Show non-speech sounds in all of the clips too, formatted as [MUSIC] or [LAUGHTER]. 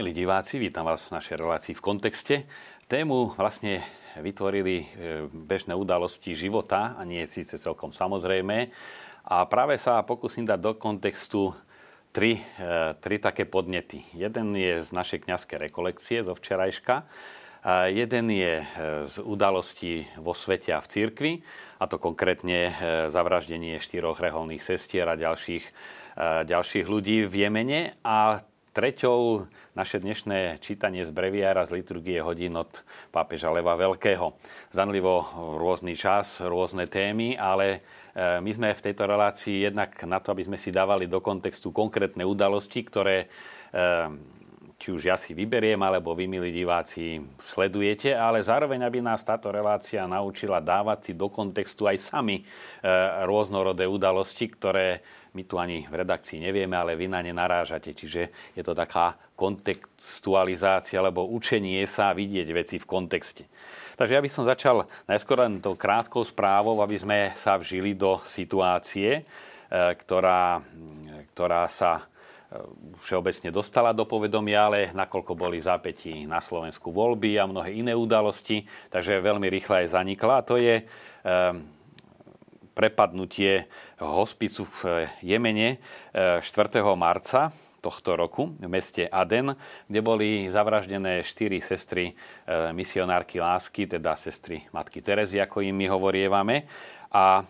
Milí diváci, vítam vás v našej relácii v kontexte. Tému vlastne vytvorili e, bežné udalosti života a nie síce celkom samozrejme. A práve sa pokúsim dať do kontextu tri, e, tri také podnety. Jeden je z našej kňazskej rekolekcie zo včerajška, jeden je e, z udalostí vo svete a v cirkvi, a to konkrétne zavraždenie štyroch reholných sestier a ďalších, ďalších ľudí v Jemene. A treťou naše dnešné čítanie z breviára z liturgie hodín od pápeža Leva Veľkého. Zanlivo rôzny čas, rôzne témy, ale e, my sme v tejto relácii jednak na to, aby sme si dávali do kontextu konkrétne udalosti, ktoré e, či už ja si vyberiem, alebo vy, milí diváci, sledujete, ale zároveň, aby nás táto relácia naučila dávať si do kontextu aj sami e, rôznorodé udalosti, ktoré my tu ani v redakcii nevieme, ale vy na ne narážate. Čiže je to taká kontextualizácia, alebo učenie sa vidieť veci v kontexte. Takže ja by som začal najskôr len tou krátkou správou, aby sme sa vžili do situácie, e, ktorá, ktorá sa e, všeobecne dostala do povedomia, ale nakoľko boli zápätí na Slovensku voľby a mnohé iné udalosti, takže veľmi rýchle aj zanikla. A to je e, prepadnutie hospicu v Jemene 4. Eh, marca tohto roku v meste Aden, kde boli zavraždené štyri sestry eh, misionárky lásky, teda sestry matky Terezy, ako im my hovorievame. A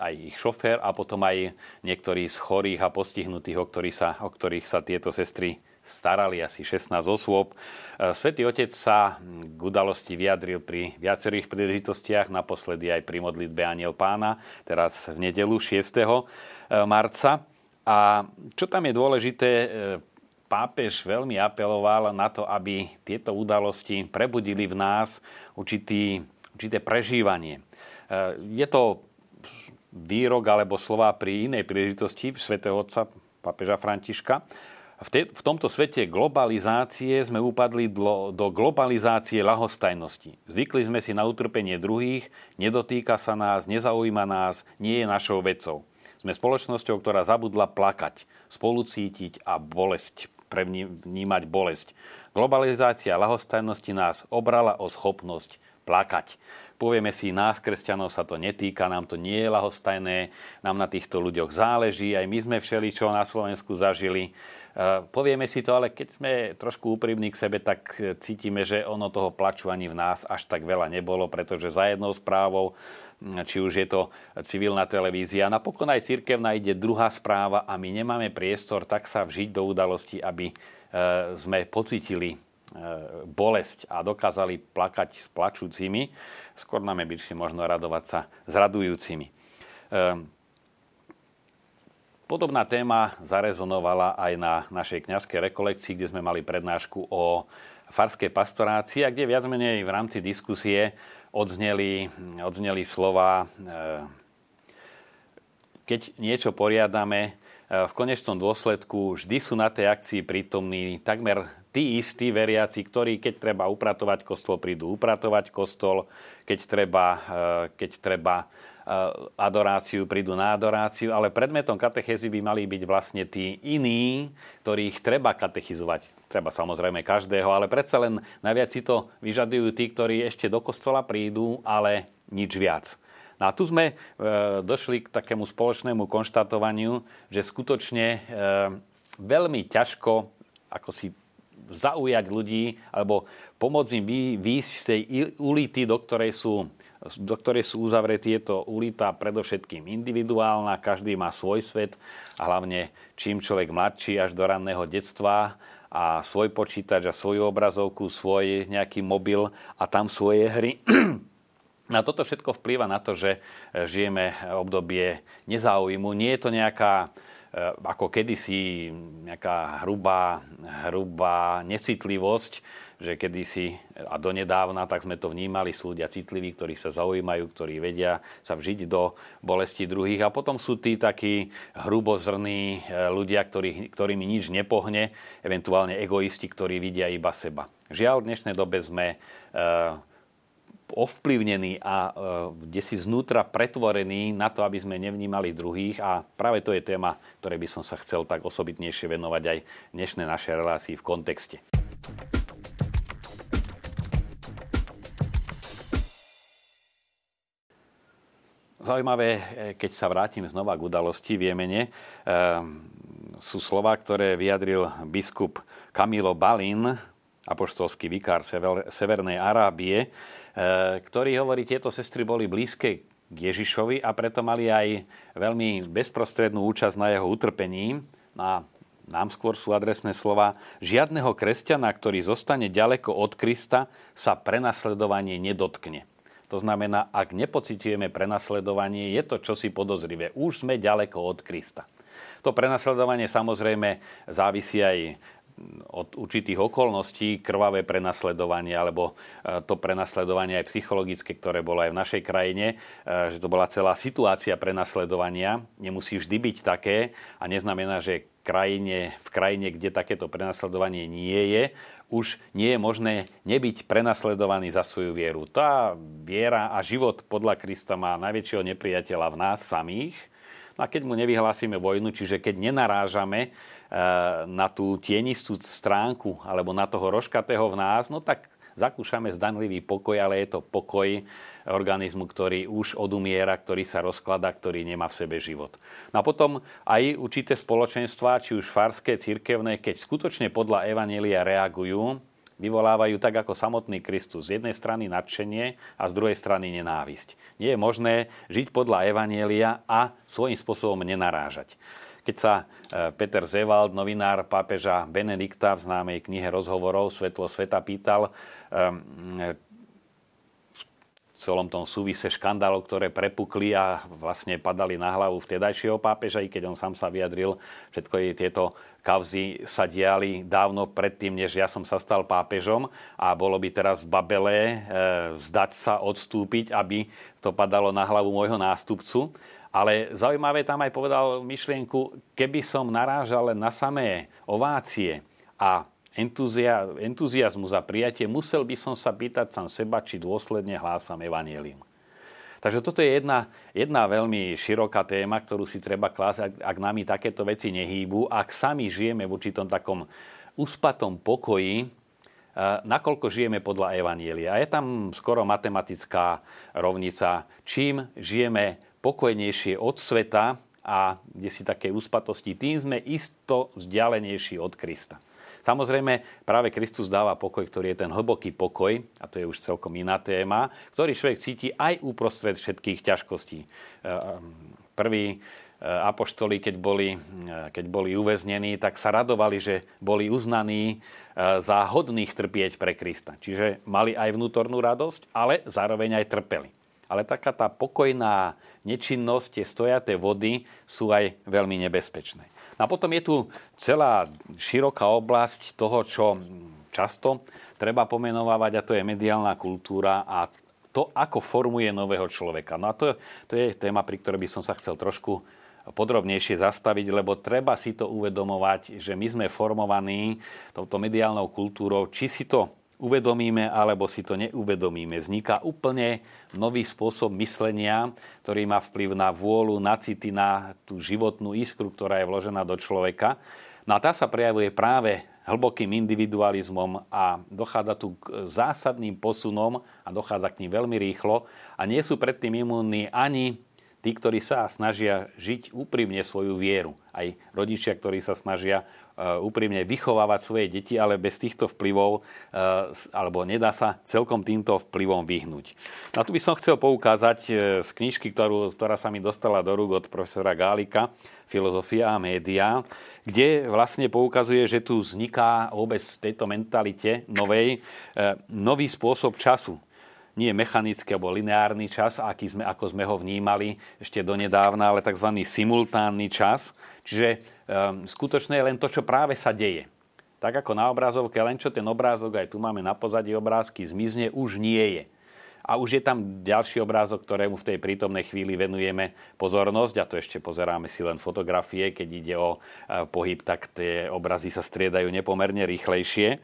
aj ich šofér a potom aj niektorí z chorých a postihnutých, o ktorých sa, o ktorých sa tieto sestry starali asi 16 osôb. E, Svetý Otec sa k udalosti vyjadril pri viacerých príležitostiach, naposledy aj pri modlitbe Aniel Pána, teraz v nedelu 6. E, marca. A čo tam je dôležité, e, pápež veľmi apeloval na to, aby tieto udalosti prebudili v nás určitý, určité prežívanie. Je to výrok alebo slova pri inej príležitosti svätého Otca pápeža Františka, v, te, v tomto svete globalizácie sme upadli do, do globalizácie lahostajnosti. Zvykli sme si na utrpenie druhých, nedotýka sa nás, nezaujíma nás, nie je našou vecou. Sme spoločnosťou, ktorá zabudla plakať, spolucítiť a bolesť, prevnímať bolesť. Globalizácia lahostajnosti nás obrala o schopnosť plakať. Povieme si, nás, kresťanov, sa to netýka, nám to nie je lahostajné, nám na týchto ľuďoch záleží, aj my sme všeli, čo na Slovensku zažili. Eh, povieme si to, ale keď sme trošku úprimní k sebe, tak cítime, že ono toho plaču ani v nás až tak veľa nebolo, pretože za jednou správou, či už je to civilná televízia, napokon aj cirkevná ide druhá správa a my nemáme priestor tak sa vžiť do udalosti, aby eh, sme pocitili bolesť a dokázali plakať s plačúcimi. Skôr nám je byť možno radovať sa s radujúcimi. Podobná téma zarezonovala aj na našej kňazskej rekolekcii, kde sme mali prednášku o farskej pastorácii a kde viac menej v rámci diskusie odzneli, odzneli slova, e, keď niečo poriadame, e, v konečnom dôsledku vždy sú na tej akcii prítomní takmer tí istí veriaci, ktorí keď treba upratovať kostol, prídu upratovať kostol, keď treba, e, keď treba Eh, adoráciu, prídu na adoráciu, ale predmetom katechézy by mali byť vlastne tí iní, ktorých treba katechizovať. Treba samozrejme každého, ale predsa len najviac si to vyžadujú tí, ktorí ešte do kostola prídu, ale nič viac. No a tu sme e, došli k takému spoločnému konštatovaniu, že skutočne veľmi ťažko ako si zaujať ľudí alebo pomôcť im výjsť z tej ulity, do ktorej sú do ktorej sú uzavretí. Je to ulita predovšetkým individuálna, každý má svoj svet a hlavne čím človek mladší až do ranného detstva a svoj počítač a svoju obrazovku, svoj nejaký mobil a tam svoje hry. [CLEARS THROAT] Na toto všetko vplýva na to, že žijeme obdobie nezáujmu. Nie je to nejaká ako kedysi nejaká hrubá, hrubá necitlivosť, že kedysi a donedávna tak sme to vnímali, sú ľudia citliví, ktorí sa zaujímajú, ktorí vedia sa vžiť do bolesti druhých a potom sú tí takí hrubozrní eh, ľudia, ktorý, ktorými nič nepohne, eventuálne egoisti, ktorí vidia iba seba. Žiaľ, v dnešnej dobe sme e, ovplyvnení a kde si znútra pretvorení na to, aby sme nevnímali druhých. A práve to je téma, ktorej by som sa chcel tak osobitnejšie venovať aj dnešnej našej relácii v kontexte. Zaujímavé, e, keď sa vrátim znova k udalosti v Jemene, e, sú slova, ktoré vyjadril biskup Camilo Balin, apoštolský vikár Severnej Arábie, e, ktorý hovorí, tieto sestry boli blízke k Ježišovi a preto mali aj veľmi bezprostrednú účasť na jeho utrpení. A nám skôr sú adresné slova. Žiadneho kresťana, ktorý zostane ďaleko od Krista, sa prenasledovanie nedotkne. To znamená, ak nepocitujeme prenasledovanie, je to čosi podozrivé. Už sme ďaleko od Krista. To prenasledovanie samozrejme závisí aj od určitých okolností krvavé prenasledovanie alebo e, to prenasledovanie aj psychologické, ktoré bolo aj v našej krajine, e, že to bola celá situácia prenasledovania. Nemusí vždy byť také a neznamená, že krajine, v krajine, kde takéto prenasledovanie nie je, už nie je možné nebyť prenasledovaný za svoju vieru. Tá viera a život podľa Krista má najväčšieho nepriateľa v nás samých. No a keď mu nevyhlásime vojnu, čiže keď nenarážame e, na tú tienistú stránku alebo na toho roškatého v nás, no tak zakúšame zdanlivý pokoj, ale je to pokoj organizmu, ktorý už odumiera, ktorý sa rozklada, ktorý nemá v sebe život. No a potom aj určité spoločenstva, či už farské, cirkevné, keď skutočne podľa Evanielia reagujú, vyvolávajú tak ako samotný Kristus. Z jednej strany nadšenie a z druhej strany nenávisť. Nie je možné žiť podľa Evanielia a svojím spôsobom nenarážať. Keď sa e, Peter Zewald, novinár pápeža Benedikta v známej knihe rozhovorov Svetlo sveta pýtal, e, celom tom súvise škandálov, ktoré prepukli a vlastne padali na hlavu vtedajšieho pápeža, i keď on sám sa vyjadril, všetko tieto kauzy sa diali dávno predtým, než ja som sa stal pápežom a bolo by teraz v Babele e, vzdať sa, odstúpiť, aby to padalo na hlavu môjho nástupcu. Ale zaujímavé tam aj povedal myšlienku, keby som narážal len na samé ovácie a entuzia, entuziasmus a prijatie, musel by som sa pýtať sám seba, či dôsledne hlásam evanielium. Takže toto je jedna, jedna veľmi široká téma, ktorú si treba klásť, ak, ak nami takéto veci nehýbu, ak sami žijeme v určitom takom uspatom pokoji, nakoľko žijeme podľa Evanielia. A je tam skoro matematická rovnica. Čím žijeme pokojnejšie od sveta a kde si také uspatosti, tým sme isto vzdialenejší od Krista. Samozrejme, práve Kristus dáva pokoj, ktorý je ten hlboký pokoj, a to je už celkom iná téma, ktorý človek cíti aj uprostred všetkých ťažkostí. E, prví e, apoštoli, keď boli, e, keď boli uväznení, tak sa radovali, že boli uznaní za hodných trpieť pre Krista. Čiže mali aj vnútornú radosť, ale zároveň aj trpeli. Ale taká tá pokojná nečinnosť, tie stojaté vody sú aj veľmi nebezpečné. A potom je tu celá široká oblasť toho, čo často treba pomenovávať a to je mediálna kultúra a to, ako formuje nového človeka. No a to, to je téma, pri ktorej by som sa chcel trošku podrobnejšie zastaviť, lebo treba si to uvedomovať, že my sme formovaní touto mediálnou kultúrou, či si to uvedomíme alebo si to neuvedomíme. Vzniká úplne nový spôsob myslenia, ktorý má vplyv na vôľu, na city, na tú životnú iskru, ktorá je vložená do človeka. No a tá sa prejavuje práve hlbokým individualizmom a dochádza tu k zásadným posunom a dochádza k ním veľmi rýchlo a nie sú predtým imúnni ani tí, ktorí sa snažia žiť úprimne svoju vieru. Aj rodičia, ktorí sa snažia Eh, úprimne vychovávať svoje deti, ale bez týchto vplyvov, eh, alebo nedá sa celkom týmto vplyvom vyhnúť. Na tu by som chcel poukázať eh, z knižky, ktorú, ktorá sa mi dostala do rúk od profesora Gálika, Filozofia a média, kde vlastne poukazuje, že tu vzniká vôbec v tejto mentalite novej, nový spôsob času nie mechanický alebo lineárny čas, aký sme, ako sme ho vnímali ešte donedávna, ale tzv. simultánny čas. Čiže um, skutočné je len to, čo práve sa deje. Tak ako na obrazovke, len čo ten obrázok, aj tu máme na pozadí obrázky, zmizne, už nie je. A už je tam ďalší obrázok, ktorému v tej prítomnej chvíli venujeme pozornosť. A to ešte pozeráme si len fotografie. Keď ide o e, pohyb, tak tie obrazy sa striedajú nepomerne rýchlejšie.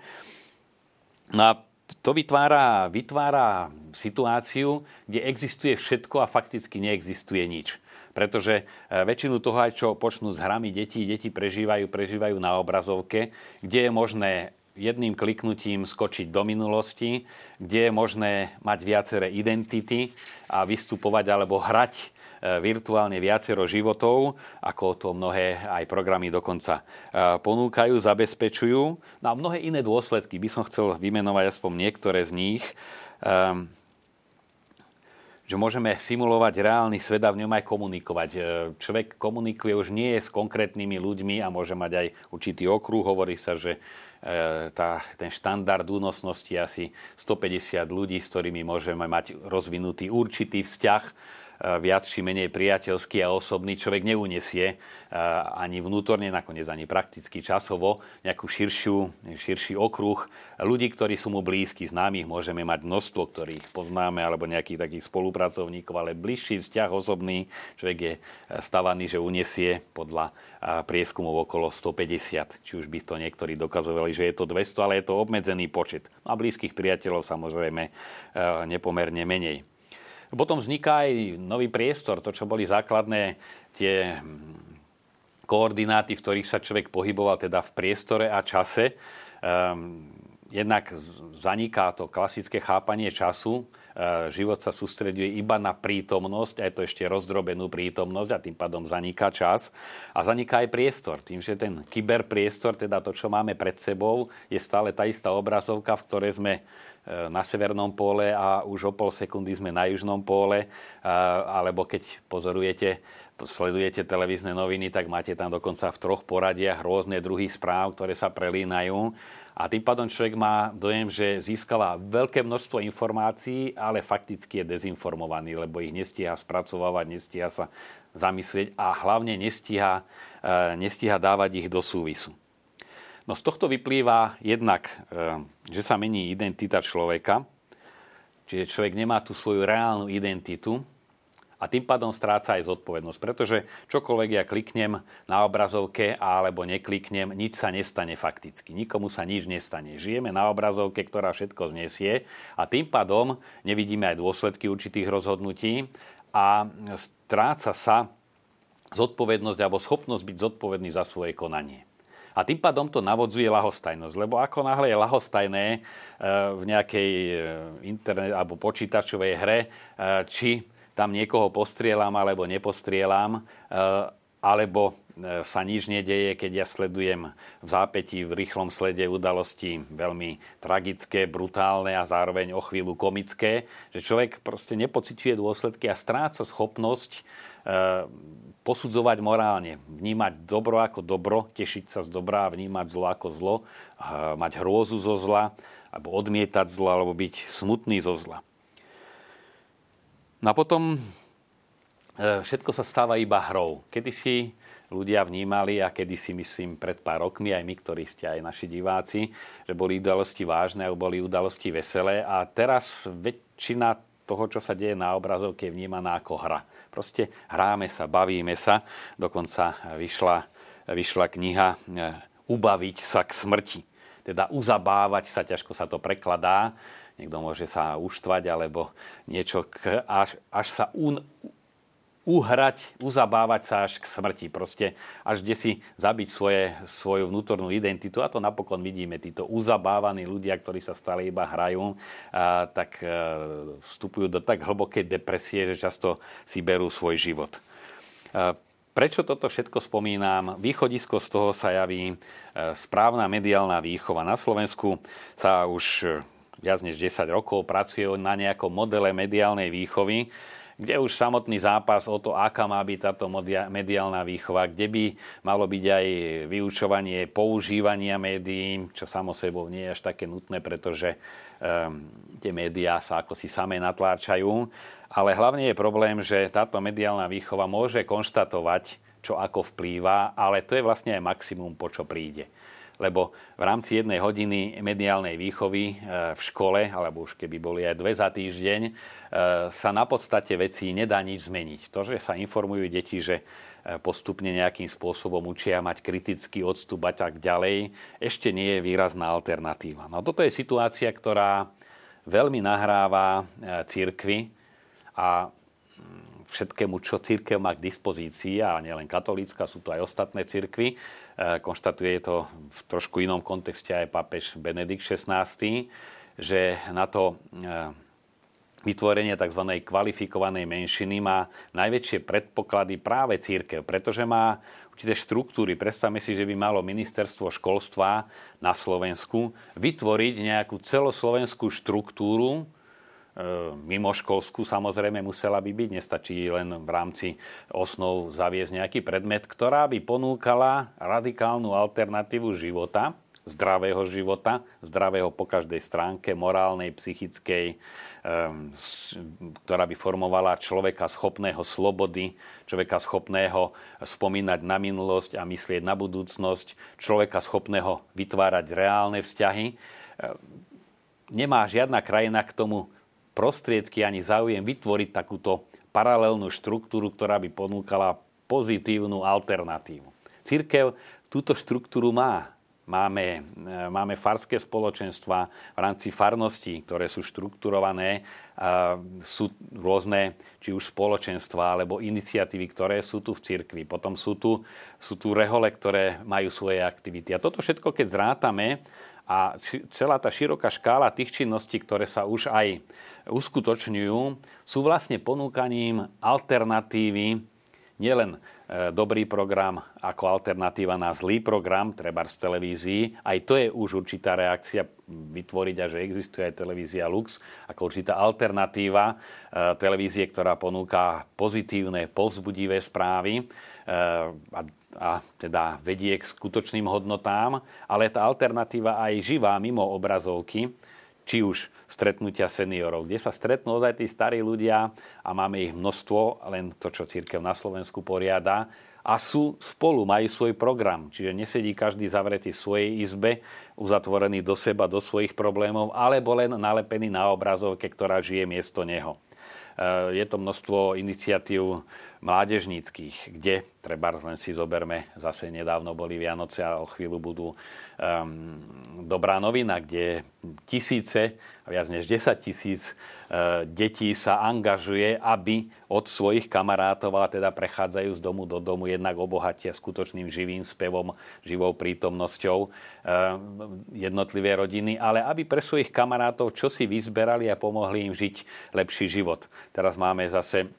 No a to vytvára, vytvára situáciu, kde existuje všetko a fakticky neexistuje nič. Pretože e, väčšinu toho, aj čo počnú s hrami deti, deti prežívajú, prežívajú na obrazovke, kde je možné jedným kliknutím skočiť do minulosti, kde je možné mať viaceré identity a vystupovať alebo hrať virtuálne viacero životov, ako to mnohé aj programy dokonca e, ponúkajú, zabezpečujú. No a mnohé iné dôsledky by som chcel vymenovať aspoň niektoré z nich ehm, že môžeme simulovať reálny svet a v ňom aj komunikovať. E, človek komunikuje už nie s konkrétnymi ľuďmi a môže mať aj určitý okruh. Hovorí sa, že tá, ten štandard únosnosti asi 150 ľudí, s ktorými môžeme mať rozvinutý určitý vzťah viac či menej priateľský a osobný človek neunesie ani vnútorne, nakoniec ani prakticky časovo nejakú širšiu, širší okruh ľudí, ktorí sú mu blízki, známych môžeme mať množstvo, ktorých poznáme, alebo nejakých takých spolupracovníkov, ale bližší vzťah osobný človek je stavaný, že unesie podľa prieskumov okolo 150. Či už by to niektorí dokazovali, že je to 200, ale je to obmedzený počet. A blízkych priateľov samozrejme nepomerne menej. Potom vzniká aj nový priestor, to, čo boli základné tie hm, koordináty, v ktorých sa človek pohyboval teda v priestore a čase. Um, jednak zaniká to klasické chápanie času, ehm, život sa sústreduje iba na prítomnosť, aj to ešte rozdrobenú prítomnosť a tým pádom zaniká čas. A zaniká aj priestor, tým, že ten kyberpriestor, teda to, čo máme pred sebou, je stále tá istá obrazovka, v ktorej sme na severnom póle a už o pol sekundy sme na južnom póle, alebo keď pozorujete, sledujete televízne noviny, tak máte tam dokonca v troch poradiach rôzne druhy správ, ktoré sa prelínajú. A tým pádom človek má dojem, že získava veľké množstvo informácií, ale fakticky je dezinformovaný, lebo ich nestíha spracovávať, nestíha sa zamyslieť a hlavne nestíha, e, nestíha dávať ich do súvisu. No z tohto vyplýva jednak, eh, že sa mení identita človeka, čiže človek nemá tú svoju reálnu identitu a tým pádom stráca aj zodpovednosť, pretože čokoľvek ja kliknem na obrazovke alebo nekliknem, nič sa nestane fakticky. Nikomu sa nič nestane. Žijeme na obrazovke, ktorá všetko znesie a tým pádom nevidíme aj dôsledky určitých rozhodnutí a stráca sa zodpovednosť alebo schopnosť byť zodpovedný za svoje konanie. A tým pádom to navodzuje lahostajnosť, lebo ako náhle je lahostajné e, v nejakej e, internet alebo počítačovej hre, e, či tam niekoho postrielam alebo nepostrielam, alebo sa nič nedeje, keď ja sledujem v zápätí, v rýchlom slede udalosti veľmi tragické, brutálne a zároveň o chvíľu komické, že človek proste nepociťuje dôsledky a stráca schopnosť posudzovať morálne, vnímať dobro ako dobro, tešiť sa z dobra a vnímať zlo ako zlo, mať hrôzu zo zla, alebo odmietať zlo, alebo byť smutný zo zla. No a potom e, všetko sa stáva iba hrou. Kedy si ľudia vnímali a kedy si myslím pred pár rokmi, aj my, ktorí ste aj naši diváci, že boli udalosti vážne a boli udalosti veselé a teraz väčšina toho, čo sa deje na obrazovke, je vnímaná ako hra. Proste hráme sa, bavíme sa. Dokonca vyšla, vyšla kniha e, Ubaviť sa k smrti. Teda uzabávať sa, ťažko sa to prekladá. Niekto môže sa uštvať, alebo niečo, k, až, až sa un, uhrať, uzabávať sa až k smrti. Proste až kde si zabiť svoje, svoju vnútornú identitu. A to napokon vidíme, títo uzabávaní ľudia, ktorí sa stále iba hrajú, a, tak a, e, vstupujú do tak hlbokej depresie, že často si berú svoj život. A, Prečo toto všetko spomínam? Východisko z toho sa javí e, správna mediálna výchova. Na Slovensku sa už viac než 10 rokov pracuje na nejakom modele mediálnej výchovy, kde už samotný zápas o to, aká má byť táto mediálna výchova, kde by malo byť aj vyučovanie používania médií, čo samo sebou nie je až také nutné, pretože um, tie médiá sa ako si samé natláčajú. Ale hlavne je problém, že táto mediálna výchova môže konštatovať, čo ako vplýva, ale to je vlastne aj maximum, po čo príde lebo v rámci jednej hodiny mediálnej výchovy e, v škole, alebo už keby boli aj dve za týždeň, e, sa na podstate veci nedá nič zmeniť. To, že sa informujú deti, že postupne nejakým spôsobom učia mať kritický odstup a tak ďalej, ešte nie je výrazná alternatíva. No toto je situácia, ktorá veľmi nahráva církvy a všetkému, čo církev má k dispozícii, a nielen katolícka, sú to aj ostatné církvy. Konštatuje to v trošku inom kontexte aj pápež Benedikt XVI, že na to vytvorenie tzv. kvalifikovanej menšiny má najväčšie predpoklady práve církev, pretože má určité štruktúry. Predstavme si, že by malo ministerstvo školstva na Slovensku vytvoriť nejakú celoslovenskú štruktúru, e, mimoškolskú samozrejme musela by byť, nestačí len v rámci osnov zaviesť nejaký predmet, ktorá by ponúkala radikálnu alternatívu života, zdravého života, zdravého po každej stránke, morálnej, psychickej, ktorá by formovala človeka schopného slobody, človeka schopného spomínať na minulosť a myslieť na budúcnosť, človeka schopného vytvárať reálne vzťahy. Nemá žiadna krajina k tomu prostriedky ani záujem vytvoriť takúto paralelnú štruktúru, ktorá by ponúkala pozitívnu alternatívu. Církev túto štruktúru má. Máme, e, máme farské spoločenstva v rámci farností, ktoré sú štrukturované. Sú rôzne, či už spoločenstva, alebo iniciatívy, ktoré sú tu v cirkvi. Potom sú tu, sú tu rehole, ktoré majú svoje aktivity. A toto všetko, keď zrátame, a celá tá široká škála tých činností, ktoré sa už aj uskutočňujú, sú vlastne ponúkaním alternatívy nielen E, dobrý program ako alternatíva na zlý program, treba z televízií. Aj to je už určitá reakcia vytvoriť a že existuje aj televízia Lux ako určitá alternatíva e, televízie, ktorá ponúka pozitívne, povzbudivé správy e, a, a teda vedie k skutočným hodnotám, ale tá alternatíva aj živá mimo obrazovky, či už stretnutia seniorov, kde sa stretnú ozaj tí starí ľudia a máme ich množstvo, len to, čo církev na Slovensku poriada, a sú spolu, majú svoj program. Čiže nesedí každý zavretý v svojej izbe, uzatvorený do seba, do svojich problémov, alebo len nalepený na obrazovke, ktorá žije miesto neho. E, je to množstvo iniciatív mládežníckých, kde, treba len si zoberme, zase nedávno boli Vianoce a o chvíľu budú um, dobrá novina, kde tisíce, viac než 10 tisíc uh, detí sa angažuje, aby od svojich kamarátov, a teda prechádzajú z domu do domu, jednak obohatia skutočným živým spevom, živou prítomnosťou uh, jednotlivé rodiny, ale aby pre svojich kamarátov čo si vyzberali a pomohli im žiť lepší život. Teraz máme zase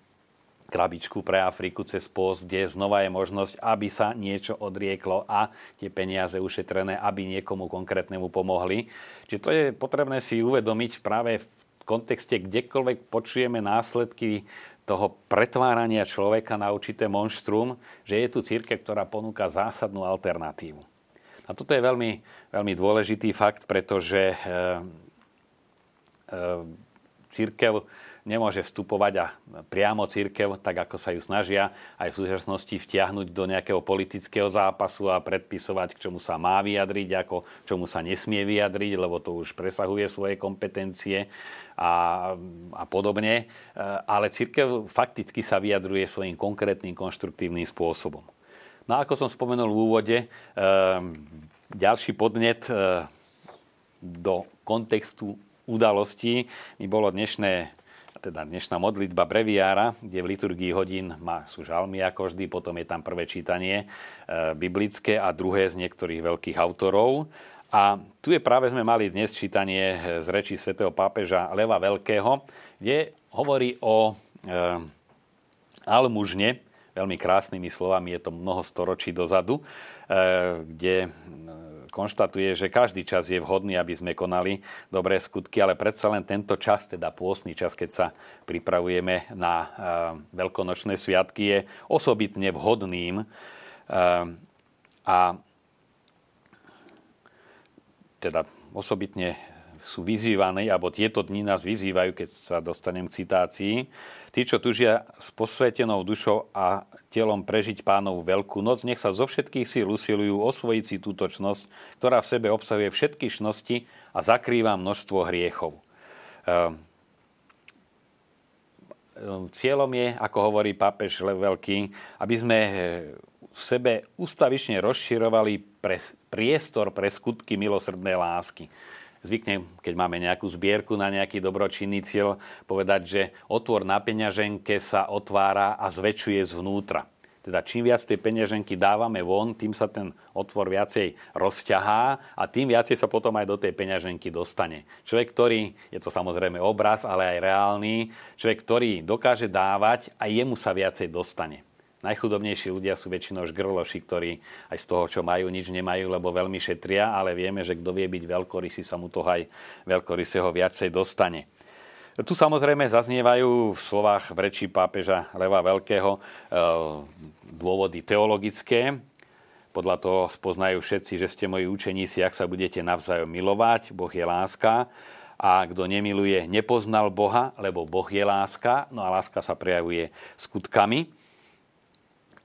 krabičku pre Afriku cez post, kde znova je možnosť, aby sa niečo odrieklo a tie peniaze ušetrené, aby niekomu konkrétnemu pomohli. Čiže to je potrebné si uvedomiť práve v kontexte, kdekoľvek počujeme následky toho pretvárania človeka na určité monštrum, že je tu církev, ktorá ponúka zásadnú alternatívu. A toto je veľmi, veľmi dôležitý fakt, pretože e, e, církev nemôže vstupovať a priamo církev, tak ako sa ju snažia aj v súčasnosti vtiahnuť do nejakého politického zápasu a predpisovať, k čomu sa má vyjadriť, ako čomu sa nesmie vyjadriť, lebo to už presahuje svoje kompetencie a, a podobne. Ale církev fakticky sa vyjadruje svojim konkrétnym, konštruktívnym spôsobom. No a ako som spomenul v úvode, ehm, ďalší podnet ehm, do kontextu udalostí mi bolo dnešné teda dnešná modlitba breviára, kde v liturgii hodín má, sú žalmy ako vždy, potom je tam prvé čítanie e, biblické a druhé z niektorých veľkých autorov. A tu je práve sme mali dnes čítanie z reči svätého pápeža Leva Veľkého, kde hovorí o e, almužne, veľmi krásnymi slovami, je to mnoho storočí dozadu, e, kde konštatuje, že každý čas je vhodný, aby sme konali dobré skutky, ale predsa len tento čas, teda pôstny čas, keď sa pripravujeme na uh, veľkonočné sviatky, je osobitne vhodným. Uh, a teda osobitne sú vyzývaní, alebo tieto dni nás vyzývajú, keď sa dostanem k citácii. Tí, čo tužia s posvetenou dušou a telom prežiť pánovu veľkú noc, nech sa zo všetkých síl usilujú osvojiť si túto čnosť, ktorá v sebe obsahuje všetky čnosti a zakrýva množstvo hriechov. Ehm, cieľom je, ako hovorí pápež Veľký, aby sme v sebe ustavične rozširovali pre, priestor pre skutky milosrdnej lásky. Zvyknem, keď máme nejakú zbierku na nejaký dobročinný cieľ, povedať, že otvor na peňaženke sa otvára a zväčšuje zvnútra. Teda čím viac tej peňaženky dávame von, tým sa ten otvor viacej rozťahá a tým viacej sa potom aj do tej peňaženky dostane. Človek, ktorý, je to samozrejme obraz, ale aj reálny, človek, ktorý dokáže dávať, aj jemu sa viacej dostane. Najchudobnejší ľudia sú väčšinou žgrloši, ktorí aj z toho, čo majú, nič nemajú, lebo veľmi šetria, ale vieme, že kto vie byť veľkorysý, sa mu toho aj veľkorysého viacej dostane. Tu samozrejme zaznievajú v slovách v reči pápeža Leva Veľkého e, dôvody teologické. Podľa toho spoznajú všetci, že ste moji učeníci, ak sa budete navzájom milovať. Boh je láska. A kto nemiluje, nepoznal Boha, lebo Boh je láska. No a láska sa prejavuje skutkami.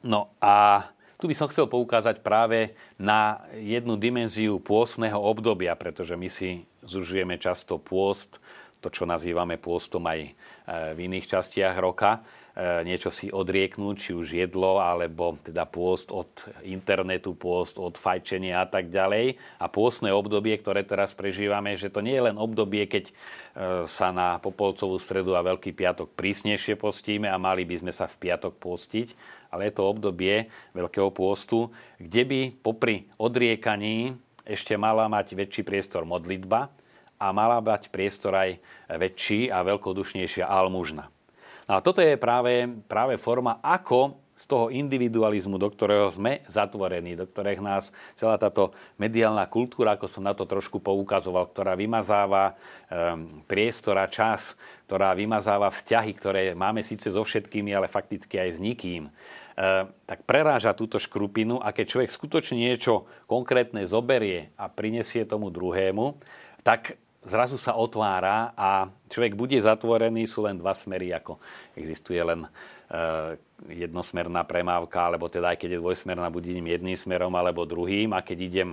No a tu by som chcel poukázať práve na jednu dimenziu pôstneho obdobia, pretože my si zužujeme často pôst, to, čo nazývame pôstom aj e, v iných častiach roka. E, niečo si odrieknúť, či už jedlo, alebo teda pôst od internetu, pôst od fajčenia a tak ďalej. A pôstne obdobie, ktoré teraz prežívame, že to nie je len obdobie, keď e, sa na Popolcovú stredu a Veľký piatok prísnejšie postíme a mali by sme sa v piatok postiť, ale je to obdobie Veľkého pôstu, kde by popri odriekaní ešte mala mať väčší priestor modlitba a mala mať priestor aj väčší a veľkodušnejšia almužna. No a toto je práve, práve forma, ako z toho individualizmu, do ktorého sme zatvorení, do ktorých nás celá táto mediálna kultúra, ako som na to trošku poukazoval, ktorá vymazáva um, priestor a čas, ktorá vymazáva vzťahy, ktoré máme síce so všetkými, ale fakticky aj s nikým, uh, tak preráža túto škrupinu a keď človek skutočne niečo konkrétne zoberie a prinesie tomu druhému, tak zrazu sa otvára a človek bude zatvorený, sú len dva smery, ako existuje len e, jednosmerná premávka, alebo teda aj keď je dvojsmerná, buď idem jedným smerom alebo druhým a keď idem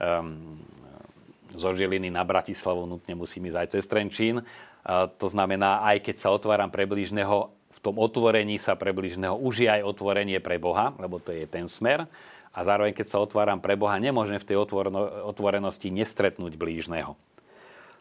um, zo Žiliny na Bratislavu, nutne musím ísť aj cez Trenčín. E, to znamená, aj keď sa otváram pre blížneho, v tom otvorení sa pre blížneho už je aj otvorenie pre Boha, lebo to je ten smer. A zároveň, keď sa otváram pre Boha, nemôžem v tej otvorenosti nestretnúť blížneho.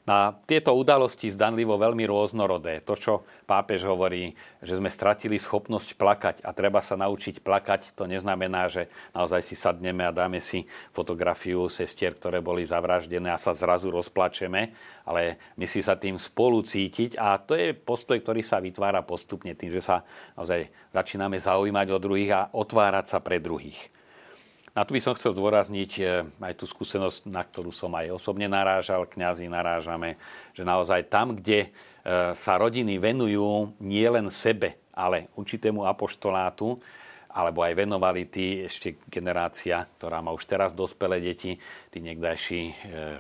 A tieto udalosti zdanlivo veľmi rôznorodé. To, čo pápež hovorí, že sme stratili schopnosť plakať a treba sa naučiť plakať, to neznamená, že naozaj si sadneme a dáme si fotografiu sestier, ktoré boli zavraždené a sa zrazu rozplačeme, ale my si sa tým spolu cítiť a to je postoj, ktorý sa vytvára postupne tým, že sa naozaj začíname zaujímať o druhých a otvárať sa pre druhých. A tu by som chcel zdôrazniť eh, aj tú skúsenosť, na ktorú som aj osobne narážal, kňazi narážame, že naozaj tam, kde eh, sa rodiny venujú nielen sebe, ale určitému apoštolátu, alebo aj venovali tí ešte generácia, ktorá má už teraz dospelé deti, tí niekdajší eh,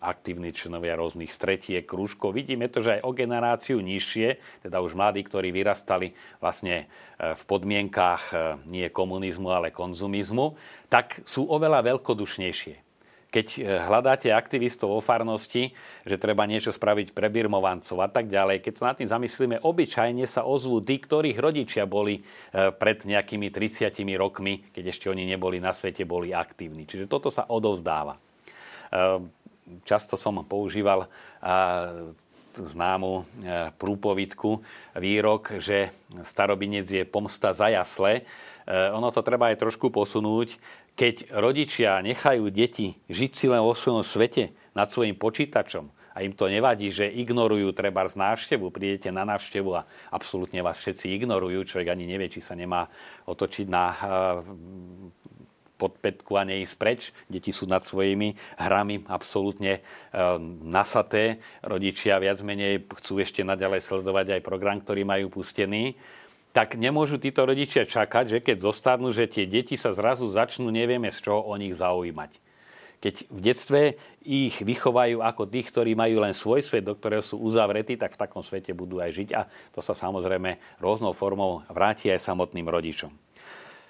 aktívni členovia rôznych stretiek, krúžkov. Vidíme to, že aj o generáciu nižšie, teda už mladí, ktorí vyrastali vlastne e, v podmienkách e, nie komunizmu, ale konzumizmu, tak sú oveľa veľkodušnejšie. Keď e, hľadáte aktivistov o farnosti, že treba niečo spraviť pre birmovancov a tak ďalej, keď sa nad tým zamyslíme, obyčajne sa ozvú tí, ktorých rodičia boli pred nejakými 30 rokmi, keď ešte oni neboli na svete, boli aktívni. Čiže toto sa odovzdáva často som používal známu prúpovidku, výrok, že starobinec je pomsta za jasle. E, ono to treba aj trošku posunúť. Keď rodičia nechajú deti žiť si len vo svojom svete nad svojim počítačom a im to nevadí, že ignorujú treba z návštevu, prídete na návštevu a absolútne vás všetci ignorujú, človek ani nevie, či sa nemá otočiť na pod a neísť preč. Deti sú nad svojimi hrami absolútne e, nasaté. Rodičia viac menej chcú ešte naďalej sledovať aj program, ktorý majú pustený tak nemôžu títo rodičia čakať, že keď zostanú, že tie deti sa zrazu začnú, nevieme z čoho o nich zaujímať. Keď v detstve ich vychovajú ako tých, ktorí majú len svoj svet, do ktorého sú uzavretí, tak v takom svete budú aj žiť a to sa samozrejme rôznou formou vráti aj samotným rodičom.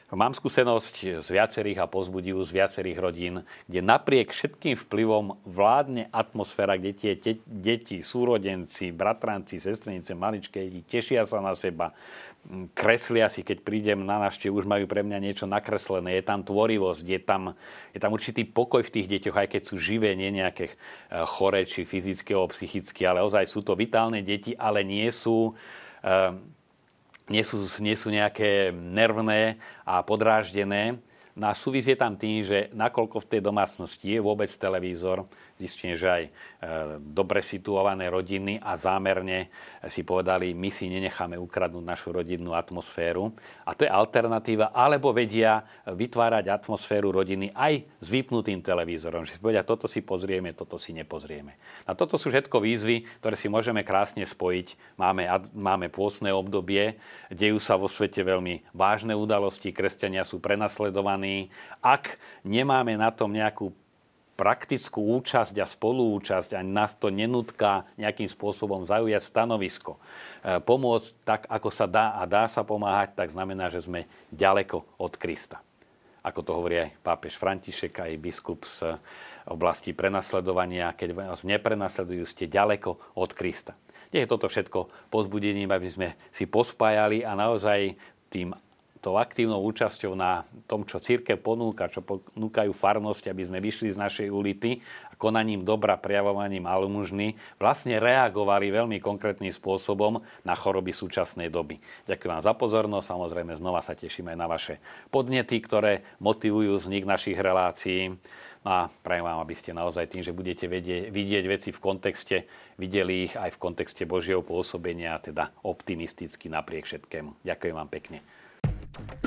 Mám skúsenosť z viacerých a pozbudivu z viacerých rodín, kde napriek všetkým vplyvom vládne atmosféra, kde tie te- deti, súrodenci, bratranci, sestrenice, maličké deti tešia sa na seba, kreslia si, keď prídem na návštevu, už majú pre mňa niečo nakreslené, je tam tvorivosť, je tam, je tam určitý pokoj v tých deťoch, aj keď sú živé, nie nejaké eh, chore, či fyzické psychické, ale ozaj sú to vitálne deti, ale nie sú uh, nie sú, nie sú nejaké nervné a podráždené. No a tam tým, že nakoľko v tej domácnosti je vôbec televízor, zistíme, že aj e, dobre situované rodiny a zámerne si povedali, my si nenecháme ukradnúť našu rodinnú atmosféru. A to je alternatíva, alebo vedia vytvárať atmosféru rodiny aj s vypnutým televízorom. Že si povedia, toto si pozrieme, toto si nepozrieme. A toto sú všetko výzvy, ktoré si môžeme krásne spojiť. Máme, máme pôsne obdobie, dejú sa vo svete veľmi vážne udalosti, kresťania sú prenasledovaní. Ak nemáme na tom nejakú praktickú účasť a spolúčasť a nás to nenutká nejakým spôsobom zaujať stanovisko. E, pomôcť tak, ako sa dá a dá sa pomáhať, tak znamená, že sme ďaleko od Krista. Ako to hovorí aj pápež František, aj biskup z oblasti prenasledovania. Keď vás neprenasledujú, ste ďaleko od Krista. Nie je toto všetko pozbudením, aby sme si pospájali a naozaj tým tou aktívnou účasťou na tom, čo církev ponúka, čo ponúkajú farnosti, aby sme vyšli z našej ulity a konaním dobra, prejavovaním almužny, vlastne reagovali veľmi konkrétnym spôsobom na choroby súčasnej doby. Ďakujem vám za pozornosť, samozrejme znova sa tešíme aj na vaše podnety, ktoré motivujú vznik našich relácií. No a prajem vám, aby ste naozaj tým, že budete vedieť, vidieť veci v kontexte, videli ich aj v kontexte Božieho pôsobenia, teda optimisticky napriek všetkému. Ďakujem vám pekne. Thank you.